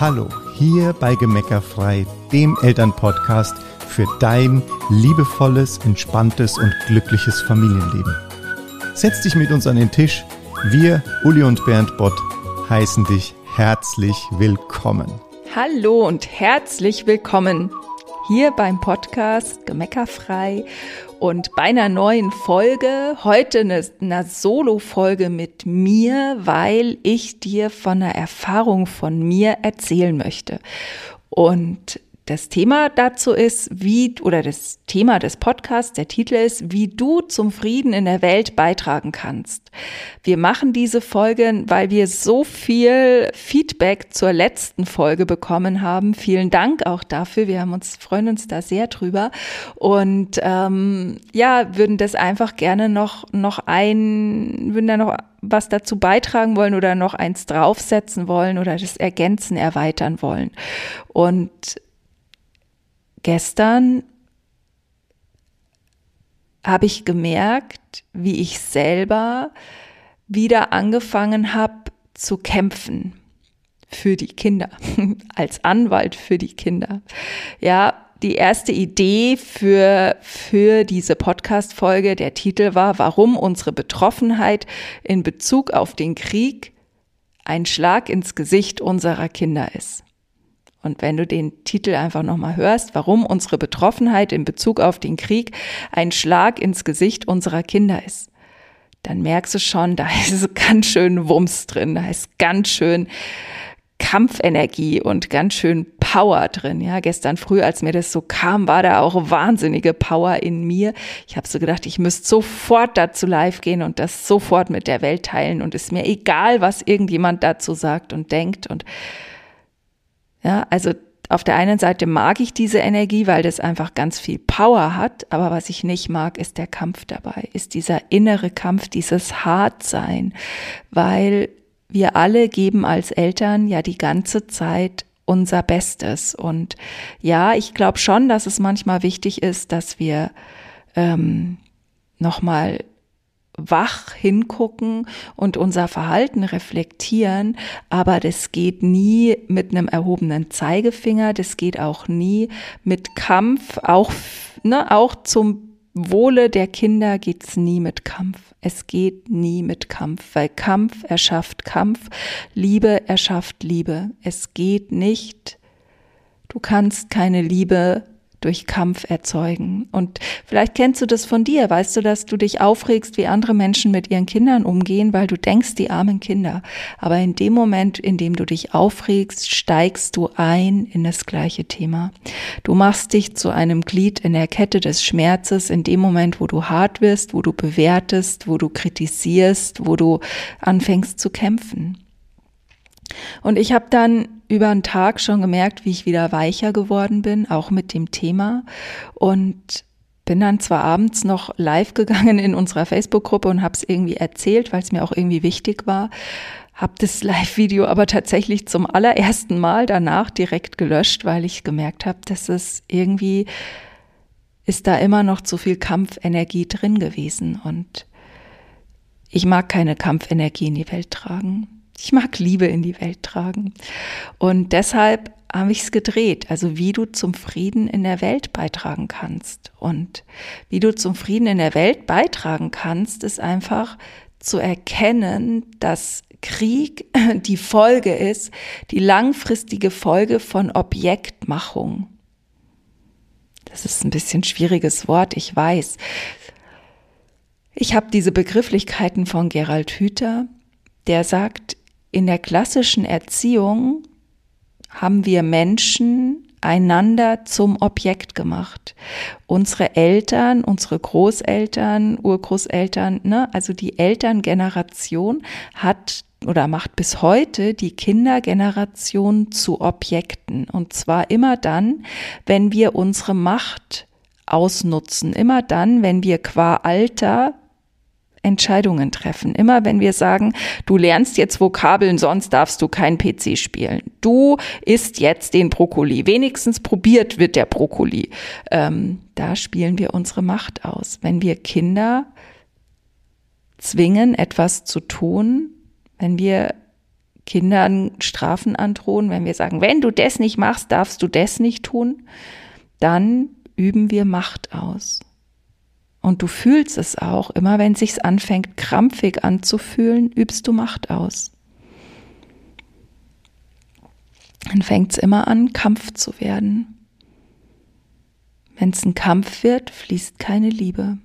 Hallo, hier bei Gemeckerfrei, dem Elternpodcast für dein liebevolles, entspanntes und glückliches Familienleben. Setz dich mit uns an den Tisch. Wir, Uli und Bernd Bott, heißen dich herzlich willkommen. Hallo und herzlich willkommen hier beim Podcast Gemeckerfrei und bei einer neuen Folge, heute eine, eine Solo-Folge mit mir, weil ich dir von einer Erfahrung von mir erzählen möchte. Und das Thema dazu ist, wie, oder das Thema des Podcasts, der Titel ist, wie du zum Frieden in der Welt beitragen kannst. Wir machen diese Folge, weil wir so viel Feedback zur letzten Folge bekommen haben. Vielen Dank auch dafür. Wir haben uns, freuen uns da sehr drüber. Und ähm, ja, würden das einfach gerne noch, noch ein, würden da noch was dazu beitragen wollen oder noch eins draufsetzen wollen oder das ergänzen, erweitern wollen. Und gestern habe ich gemerkt, wie ich selber wieder angefangen habe zu kämpfen für die Kinder, als Anwalt für die Kinder. Ja, die erste Idee für, für diese Podcast-Folge, der Titel war, warum unsere Betroffenheit in Bezug auf den Krieg ein Schlag ins Gesicht unserer Kinder ist. Und wenn du den Titel einfach nochmal hörst, warum unsere Betroffenheit in Bezug auf den Krieg ein Schlag ins Gesicht unserer Kinder ist, dann merkst du schon, da ist ganz schön Wumms drin, da ist ganz schön Kampfenergie und ganz schön Power drin. Ja, gestern früh, als mir das so kam, war da auch wahnsinnige Power in mir. Ich habe so gedacht, ich müsste sofort dazu live gehen und das sofort mit der Welt teilen und ist mir egal, was irgendjemand dazu sagt und denkt und ja, also auf der einen Seite mag ich diese Energie, weil das einfach ganz viel Power hat, aber was ich nicht mag, ist der Kampf dabei, ist dieser innere Kampf, dieses Hartsein, weil wir alle geben als Eltern ja die ganze Zeit unser Bestes. Und ja, ich glaube schon, dass es manchmal wichtig ist, dass wir ähm, nochmal wach hingucken und unser Verhalten reflektieren, aber das geht nie mit einem erhobenen Zeigefinger, das geht auch nie mit Kampf, auch, ne, auch zum Wohle der Kinder geht's nie mit Kampf. Es geht nie mit Kampf, weil Kampf erschafft Kampf, Liebe erschafft Liebe. Es geht nicht, du kannst keine Liebe durch Kampf erzeugen. Und vielleicht kennst du das von dir, weißt du, dass du dich aufregst, wie andere Menschen mit ihren Kindern umgehen, weil du denkst, die armen Kinder. Aber in dem Moment, in dem du dich aufregst, steigst du ein in das gleiche Thema. Du machst dich zu einem Glied in der Kette des Schmerzes in dem Moment, wo du hart wirst, wo du bewertest, wo du kritisierst, wo du anfängst zu kämpfen. Und ich habe dann über einen Tag schon gemerkt, wie ich wieder weicher geworden bin, auch mit dem Thema. Und bin dann zwar abends noch live gegangen in unserer Facebook-Gruppe und habe es irgendwie erzählt, weil es mir auch irgendwie wichtig war, habe das Live-Video aber tatsächlich zum allerersten Mal danach direkt gelöscht, weil ich gemerkt habe, dass es irgendwie ist da immer noch zu viel Kampfenergie drin gewesen und ich mag keine Kampfenergie in die Welt tragen. Ich mag Liebe in die Welt tragen. Und deshalb habe ich es gedreht, also wie du zum Frieden in der Welt beitragen kannst. Und wie du zum Frieden in der Welt beitragen kannst, ist einfach zu erkennen, dass Krieg die Folge ist, die langfristige Folge von Objektmachung. Das ist ein bisschen schwieriges Wort, ich weiß. Ich habe diese Begrifflichkeiten von Gerald Hüther, der sagt, in der klassischen Erziehung haben wir Menschen einander zum Objekt gemacht. Unsere Eltern, unsere Großeltern, Urgroßeltern, ne, also die Elterngeneration hat oder macht bis heute die Kindergeneration zu Objekten. Und zwar immer dann, wenn wir unsere Macht ausnutzen. Immer dann, wenn wir qua Alter Entscheidungen treffen. Immer wenn wir sagen, du lernst jetzt Vokabeln, sonst darfst du kein PC spielen. Du isst jetzt den Brokkoli. Wenigstens probiert wird der Brokkoli. Ähm, da spielen wir unsere Macht aus. Wenn wir Kinder zwingen, etwas zu tun, wenn wir Kindern Strafen androhen, wenn wir sagen, wenn du das nicht machst, darfst du das nicht tun, dann üben wir Macht aus. Und du fühlst es auch, immer wenn sich's anfängt krampfig anzufühlen, übst du Macht aus. Dann fängt's immer an, Kampf zu werden. Wenn's ein Kampf wird, fließt keine Liebe.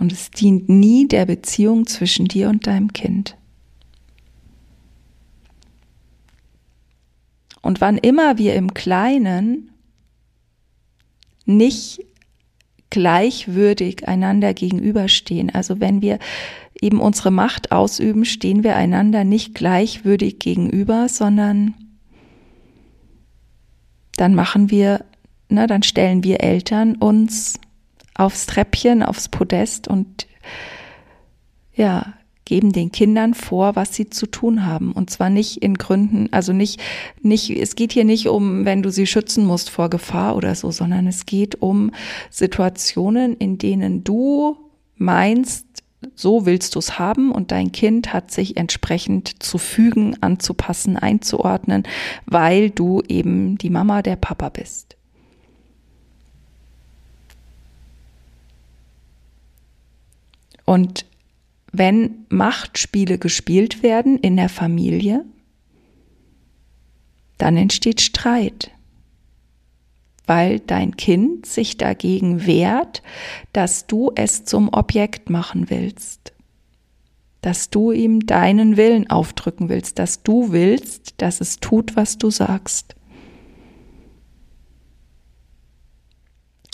Und es dient nie der Beziehung zwischen dir und deinem Kind. Und wann immer wir im Kleinen nicht gleichwürdig einander gegenüberstehen, also wenn wir eben unsere Macht ausüben, stehen wir einander nicht gleichwürdig gegenüber, sondern dann machen wir, na, dann stellen wir Eltern uns aufs Treppchen, aufs Podest und ja, geben den Kindern vor, was sie zu tun haben. Und zwar nicht in Gründen, also nicht, nicht, es geht hier nicht um, wenn du sie schützen musst vor Gefahr oder so, sondern es geht um Situationen, in denen du meinst, so willst du es haben und dein Kind hat sich entsprechend zu fügen, anzupassen, einzuordnen, weil du eben die Mama, der Papa bist. Und wenn Machtspiele gespielt werden in der Familie, dann entsteht Streit, weil dein Kind sich dagegen wehrt, dass du es zum Objekt machen willst, dass du ihm deinen Willen aufdrücken willst, dass du willst, dass es tut, was du sagst.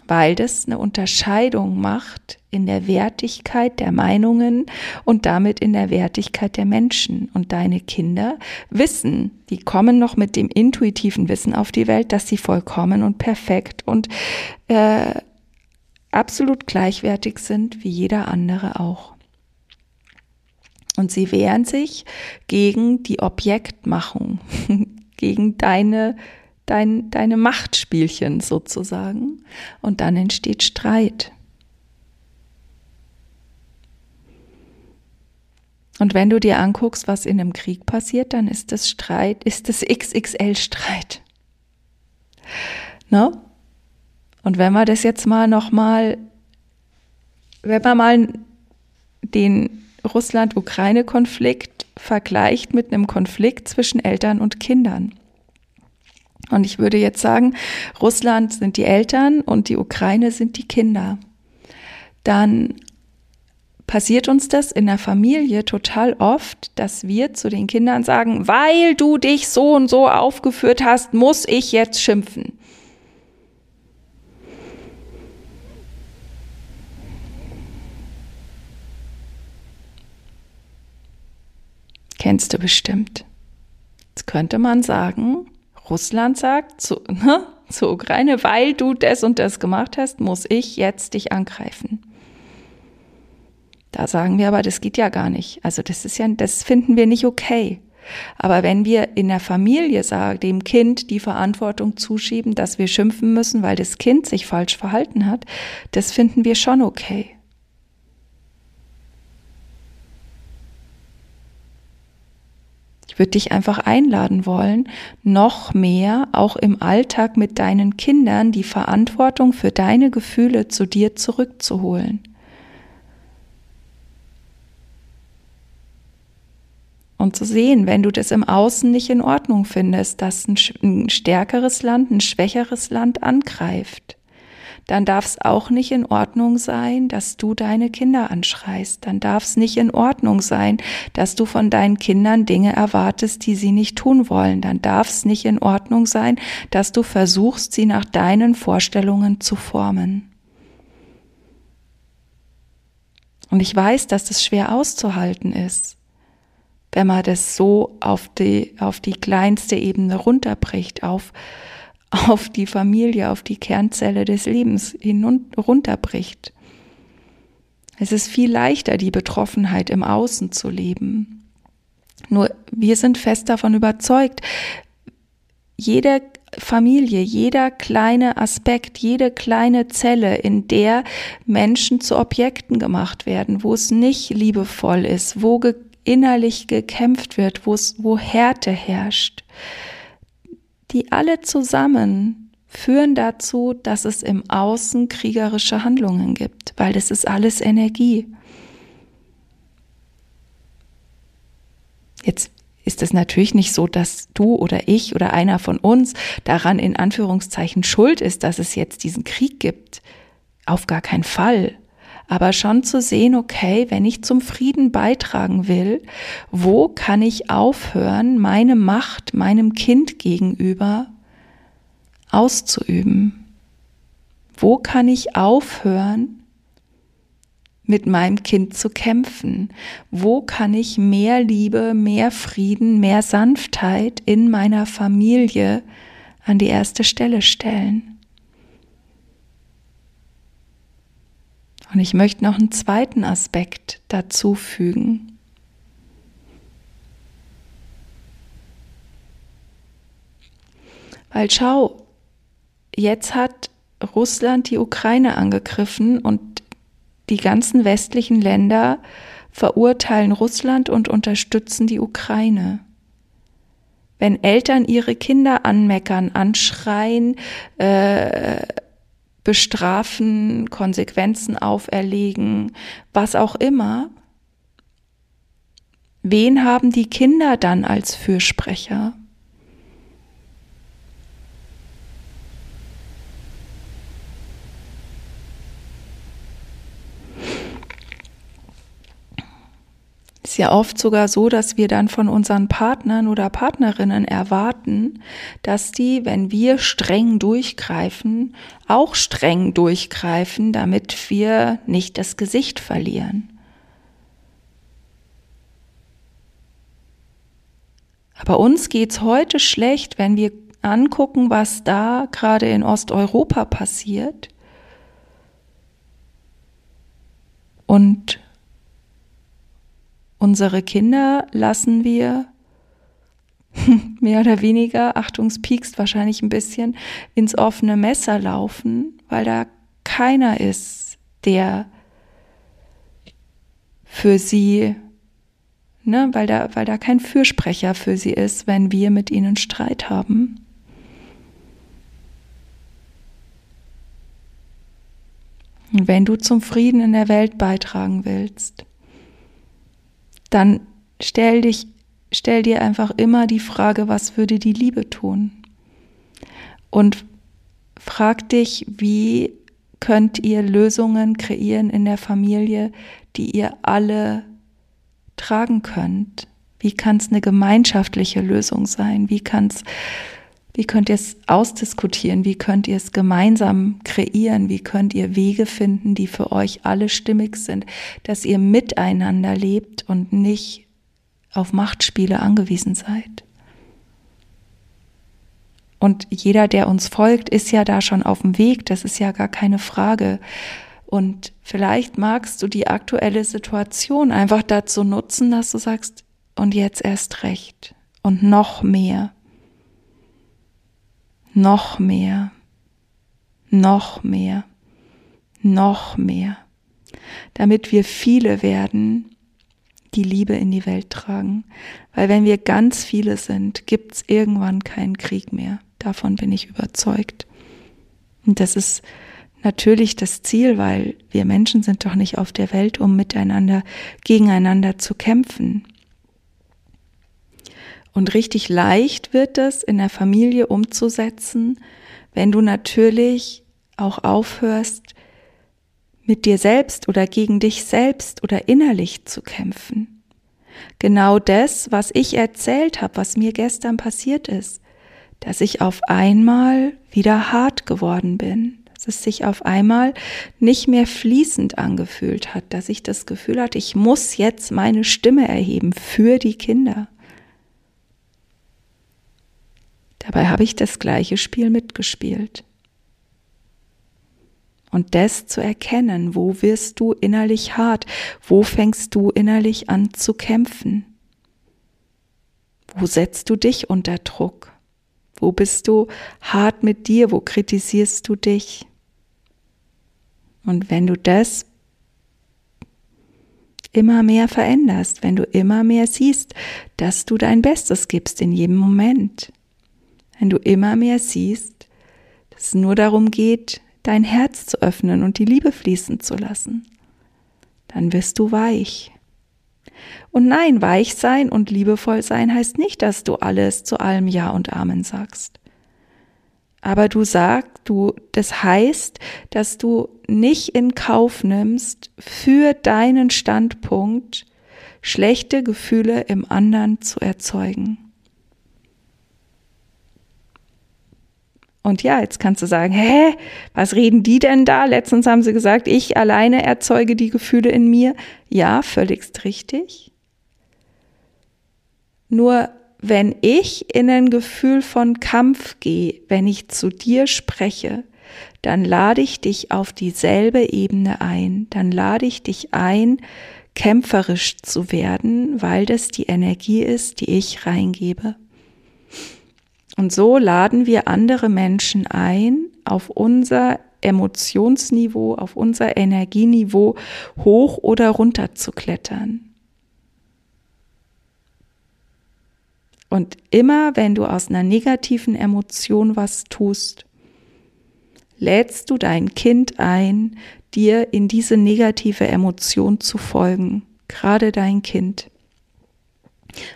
Weil das eine Unterscheidung macht in der Wertigkeit der Meinungen und damit in der Wertigkeit der Menschen. Und deine Kinder wissen, die kommen noch mit dem intuitiven Wissen auf die Welt, dass sie vollkommen und perfekt und äh, absolut gleichwertig sind wie jeder andere auch. Und sie wehren sich gegen die Objektmachung, gegen deine dein, deine Machtspielchen sozusagen. Und dann entsteht Streit. Und wenn du dir anguckst, was in einem Krieg passiert, dann ist das Streit, ist das XXL-Streit. Ne? Und wenn wir das jetzt mal nochmal, wenn man mal den Russland-Ukraine-Konflikt vergleicht mit einem Konflikt zwischen Eltern und Kindern. Und ich würde jetzt sagen, Russland sind die Eltern und die Ukraine sind die Kinder. Dann passiert uns das in der Familie total oft, dass wir zu den Kindern sagen, weil du dich so und so aufgeführt hast, muss ich jetzt schimpfen. Kennst du bestimmt. Jetzt könnte man sagen, Russland sagt zu, ne, zur Ukraine, weil du das und das gemacht hast, muss ich jetzt dich angreifen. Da sagen wir aber, das geht ja gar nicht. Also das ist ja, das finden wir nicht okay. Aber wenn wir in der Familie sagen, dem Kind die Verantwortung zuschieben, dass wir schimpfen müssen, weil das Kind sich falsch verhalten hat, das finden wir schon okay. Ich würde dich einfach einladen wollen, noch mehr auch im Alltag mit deinen Kindern die Verantwortung für deine Gefühle zu dir zurückzuholen. Und zu sehen, wenn du das im Außen nicht in Ordnung findest, dass ein, stärkeres Land ein schwächeres Land angreift dann darf es auch nicht in Ordnung sein, dass du deine Kinder anschreist. Dann darf es nicht in Ordnung sein, dass du von deinen Kindern Dinge erwartest, die sie nicht tun wollen. Dann darf es nicht in Ordnung sein, dass du versuchst, sie nach deinen Vorstellungen zu formen. Und ich weiß, dass das schwer auszuhalten ist, wenn man das so auf die, auf die kleinste Ebene runterbricht, auf, auf die Familie, auf die Kernzelle des Lebens hinunterbricht. Es ist viel leichter, die Betroffenheit im Außen zu leben. Nur wir sind fest davon überzeugt, jede Familie, jeder kleine Aspekt, jede kleine Zelle, in der Menschen zu Objekten gemacht werden, wo es nicht liebevoll ist, wo innerlich gekämpft wird, wo Härte herrscht, die alle zusammen führen dazu, dass es im Außen kriegerische Handlungen gibt, weil das ist alles Energie. Jetzt ist es natürlich nicht so, dass du oder ich oder einer von uns daran in Anführungszeichen schuld ist, dass es jetzt diesen Krieg gibt. Auf gar keinen Fall. Aber schon zu sehen, okay, wenn ich zum Frieden beitragen will, wo kann ich aufhören, meine Macht meinem Kind gegenüber auszuüben? Wo kann ich aufhören, mit meinem Kind zu kämpfen? Wo kann ich mehr Liebe, mehr Frieden, mehr Sanftheit in meiner Familie an die erste Stelle stellen? Und ich möchte noch einen zweiten Aspekt dazu fügen. Weil schau, jetzt hat Russland die Ukraine angegriffen und die ganzen westlichen Länder verurteilen Russland und unterstützen die Ukraine. Wenn Eltern ihre Kinder anmeckern, anschreien, äh, bestrafen, Konsequenzen auferlegen, was auch immer, wen haben die Kinder dann als Fürsprecher? Ist ja oft sogar so, dass wir dann von unseren Partnern oder Partnerinnen erwarten, dass die, wenn wir streng durchgreifen, auch streng durchgreifen, damit wir nicht das Gesicht verlieren. Aber uns geht's heute schlecht, wenn wir angucken, was da gerade in Osteuropa passiert. Und Unsere Kinder lassen wir mehr oder weniger, Achtungspiekst wahrscheinlich ein bisschen, ins offene Messer laufen, weil da keiner ist, der für sie, ne, weil da, weil da kein Fürsprecher für sie ist, wenn wir mit ihnen Streit haben. Und wenn du zum Frieden in der Welt beitragen willst, dann stell dich, stell dir einfach immer die Frage, was würde die Liebe tun? Und frag dich, wie könnt ihr Lösungen kreieren in der Familie, die ihr alle tragen könnt? Wie kann es eine gemeinschaftliche Lösung sein? Wie kann's, wie könnt ihr es ausdiskutieren? Wie könnt ihr es gemeinsam kreieren? Wie könnt ihr Wege finden, die für euch alle stimmig sind, dass ihr miteinander lebt und nicht auf Machtspiele angewiesen seid? Und jeder, der uns folgt, ist ja da schon auf dem Weg. Das ist ja gar keine Frage. Und vielleicht magst du die aktuelle Situation einfach dazu nutzen, dass du sagst, und jetzt erst recht und noch mehr noch mehr, noch mehr, noch mehr, damit wir viele werden, die Liebe in die Welt tragen. Weil wenn wir ganz viele sind, gibt's irgendwann keinen Krieg mehr. Davon bin ich überzeugt. Und das ist natürlich das Ziel, weil wir Menschen sind doch nicht auf der Welt, um miteinander, gegeneinander zu kämpfen. Und richtig leicht wird es in der Familie umzusetzen, wenn du natürlich auch aufhörst, mit dir selbst oder gegen dich selbst oder innerlich zu kämpfen. Genau das, was ich erzählt habe, was mir gestern passiert ist, dass ich auf einmal wieder hart geworden bin, dass es sich auf einmal nicht mehr fließend angefühlt hat, dass ich das Gefühl hatte, ich muss jetzt meine Stimme erheben für die Kinder. Dabei habe ich das gleiche Spiel mitgespielt. Und das zu erkennen, wo wirst du innerlich hart, wo fängst du innerlich an zu kämpfen, wo setzt du dich unter Druck, wo bist du hart mit dir, wo kritisierst du dich. Und wenn du das immer mehr veränderst, wenn du immer mehr siehst, dass du dein Bestes gibst in jedem Moment. Wenn du immer mehr siehst, dass es nur darum geht, dein Herz zu öffnen und die Liebe fließen zu lassen, dann wirst du weich. Und nein, weich sein und liebevoll sein heißt nicht, dass du alles zu allem Ja und Amen sagst. Aber du sagst, du, das heißt, dass du nicht in Kauf nimmst, für deinen Standpunkt schlechte Gefühle im anderen zu erzeugen. Und ja, jetzt kannst du sagen, hä, was reden die denn da? Letztens haben sie gesagt, ich alleine erzeuge die Gefühle in mir. Ja, völligst richtig. Nur wenn ich in ein Gefühl von Kampf gehe, wenn ich zu dir spreche, dann lade ich dich auf dieselbe Ebene ein, dann lade ich dich ein, kämpferisch zu werden, weil das die Energie ist, die ich reingebe. Und so laden wir andere Menschen ein, auf unser Emotionsniveau, auf unser Energieniveau hoch oder runter zu klettern. Und immer wenn du aus einer negativen Emotion was tust, lädst du dein Kind ein, dir in diese negative Emotion zu folgen, gerade dein Kind,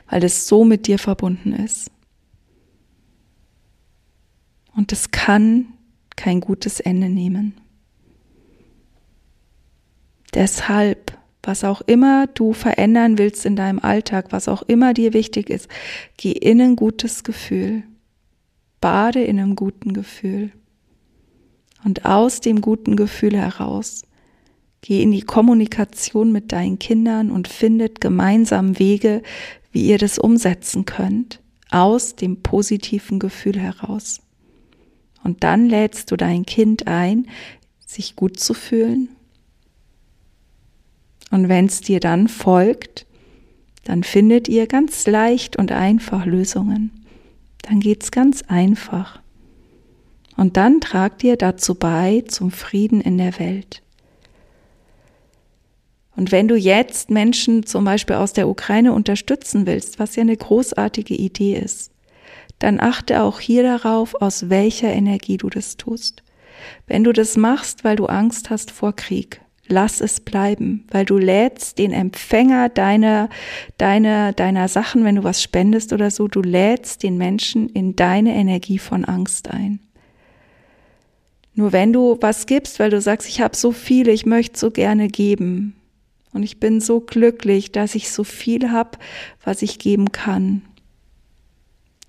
weil es so mit dir verbunden ist. Und es kann kein gutes Ende nehmen. Deshalb was auch immer du verändern willst in deinem Alltag, was auch immer dir wichtig ist, geh in ein gutes Gefühl. Bade in einem guten Gefühl. Und aus dem guten Gefühl heraus, geh in die Kommunikation mit deinen Kindern und findet gemeinsam Wege, wie ihr das umsetzen könnt, aus dem positiven Gefühl heraus. Und dann lädst du dein Kind ein, sich gut zu fühlen, und wenn es dir dann folgt, dann findet ihr ganz leicht und einfach Lösungen. Dann geht's ganz einfach. Und dann tragt ihr dazu bei zum Frieden in der Welt. Und wenn du jetzt Menschen zum Beispiel aus der Ukraine unterstützen willst, was ja eine großartige Idee ist, dann achte auch hier darauf, aus welcher Energie du das tust. Wenn du das machst, weil du Angst hast vor Krieg, lass es bleiben, weil du lädst den Empfänger deiner, deiner, deiner Sachen, wenn du was spendest oder so, du lädst den Menschen in deine Energie von Angst ein. Nur wenn du was gibst, weil du sagst, ich habe so viele, ich möchte so gerne geben und ich bin so glücklich, dass ich so viel habe, was ich geben kann,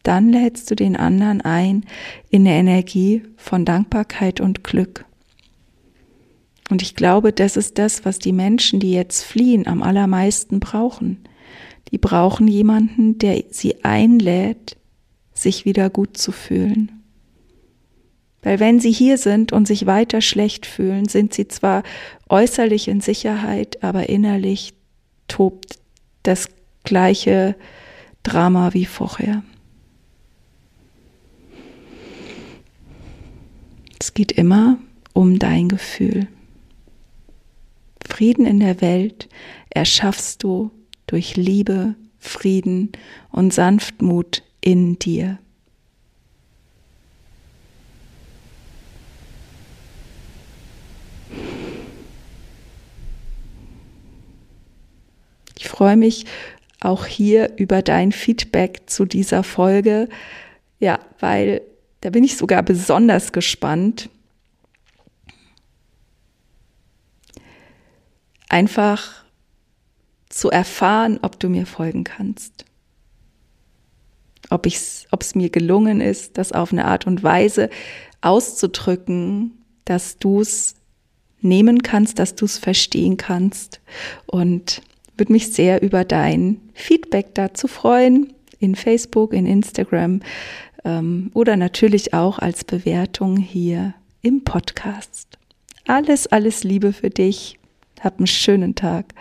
dann lädst du den anderen ein in eine Energie von Dankbarkeit und Glück. Und ich glaube, das ist das, was die Menschen, die jetzt fliehen, am allermeisten brauchen. Die brauchen jemanden, der sie einlädt, sich wieder gut zu fühlen. Weil wenn sie hier sind und sich weiter schlecht fühlen, sind sie zwar äußerlich in Sicherheit, aber innerlich tobt das gleiche Drama wie vorher. Es geht immer um dein Gefühl. Frieden in der Welt erschaffst du durch Liebe, Frieden und Sanftmut in dir. Ich freue mich auch hier über dein Feedback zu dieser Folge. Ja, weil da bin ich sogar besonders gespannt, einfach zu erfahren, ob du mir folgen kannst. Ob es mir gelungen ist, das auf eine Art und Weise auszudrücken, dass du es nehmen kannst, dass du es verstehen kannst. Und würde mich sehr über dein Feedback dazu freuen, in Facebook, in Instagram oder natürlich auch als Bewertung hier im Podcast. Alles, alles Liebe für dich. Hab einen schönen Tag.